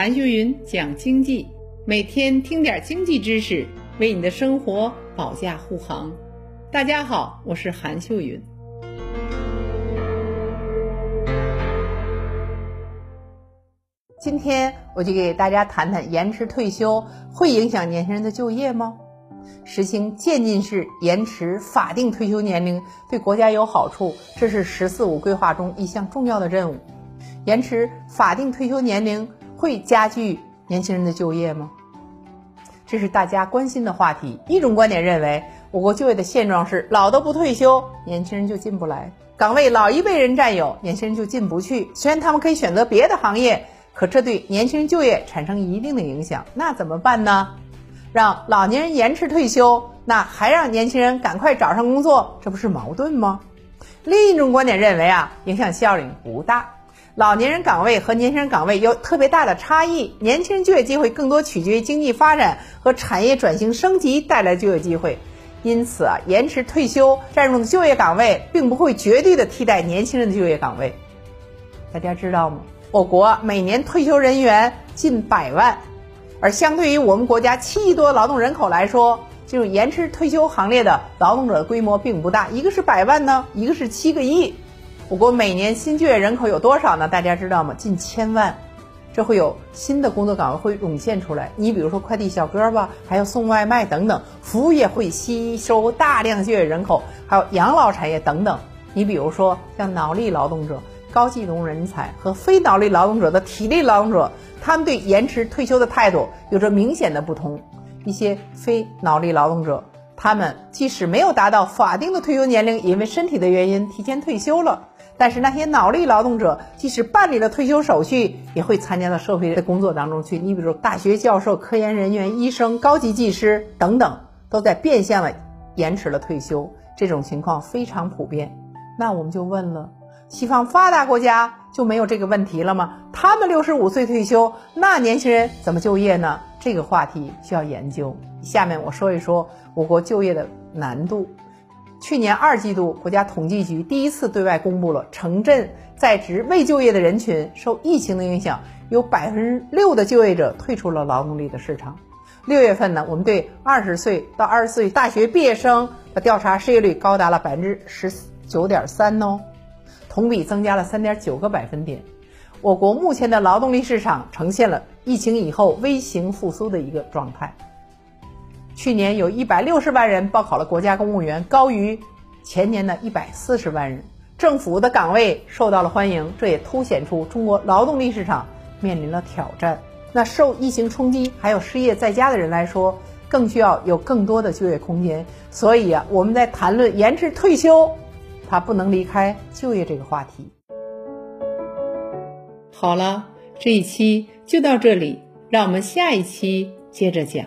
韩秀云讲经济，每天听点经济知识，为你的生活保驾护航。大家好，我是韩秀云。今天我就给大家谈谈延迟退休会影响年轻人的就业吗？实行渐进式延迟法定退休年龄对国家有好处，这是“十四五”规划中一项重要的任务。延迟法定退休年龄会加剧年轻人的就业吗？这是大家关心的话题。一种观点认为，我国就业的现状是老的不退休，年轻人就进不来；岗位老一辈人占有，年轻人就进不去。虽然他们可以选择别的行业，可这对年轻人就业产生一定的影响。那怎么办呢？让老年人延迟退休，那还让年轻人赶快找上工作，这不是矛盾吗？另一种观点认为啊，影响效应不大。老年人岗位和年轻人岗位有特别大的差异，年轻人就业机会更多取决于经济发展和产业转型升级带来就业机会，因此啊，延迟退休占用的就业岗位并不会绝对的替代年轻人的就业岗位。大家知道吗？我国每年退休人员近百万，而相对于我们国家七亿多劳动人口来说，进入延迟退休行列的劳动者规模并不大，一个是百万呢，一个是七个亿。我国每年新就业人口有多少呢？大家知道吗？近千万，这会有新的工作岗位会涌现出来。你比如说快递小哥吧，还有送外卖等等，服务业会吸收大量就业人口，还有养老产业等等。你比如说像脑力劳动者、高技能人才和非脑力劳动者的体力劳动者，他们对延迟退休的态度有着明显的不同。一些非脑力劳动者，他们即使没有达到法定的退休年龄，因为身体的原因提前退休了。但是那些脑力劳动者，即使办理了退休手续，也会参加到社会的工作当中去。你比如大学教授、科研人员、医生、高级技师等等，都在变相的延迟了退休。这种情况非常普遍。那我们就问了：西方发达国家就没有这个问题了吗？他们六十五岁退休，那年轻人怎么就业呢？这个话题需要研究。下面我说一说我国就业的难度。去年二季度，国家统计局第一次对外公布了城镇在职未就业的人群受疫情的影响，有百分之六的就业者退出了劳动力的市场。六月份呢，我们对二十岁到二十四岁大学毕业生的调查失业率高达了百分之十九点三哦，同比增加了三点九个百分点。我国目前的劳动力市场呈现了疫情以后微型复苏的一个状态。去年有一百六十万人报考了国家公务员，高于前年的一百四十万人。政府的岗位受到了欢迎，这也凸显出中国劳动力市场面临了挑战。那受疫情冲击还有失业在家的人来说，更需要有更多的就业空间。所以啊，我们在谈论延迟退休，它不能离开就业这个话题。好了，这一期就到这里，让我们下一期接着讲。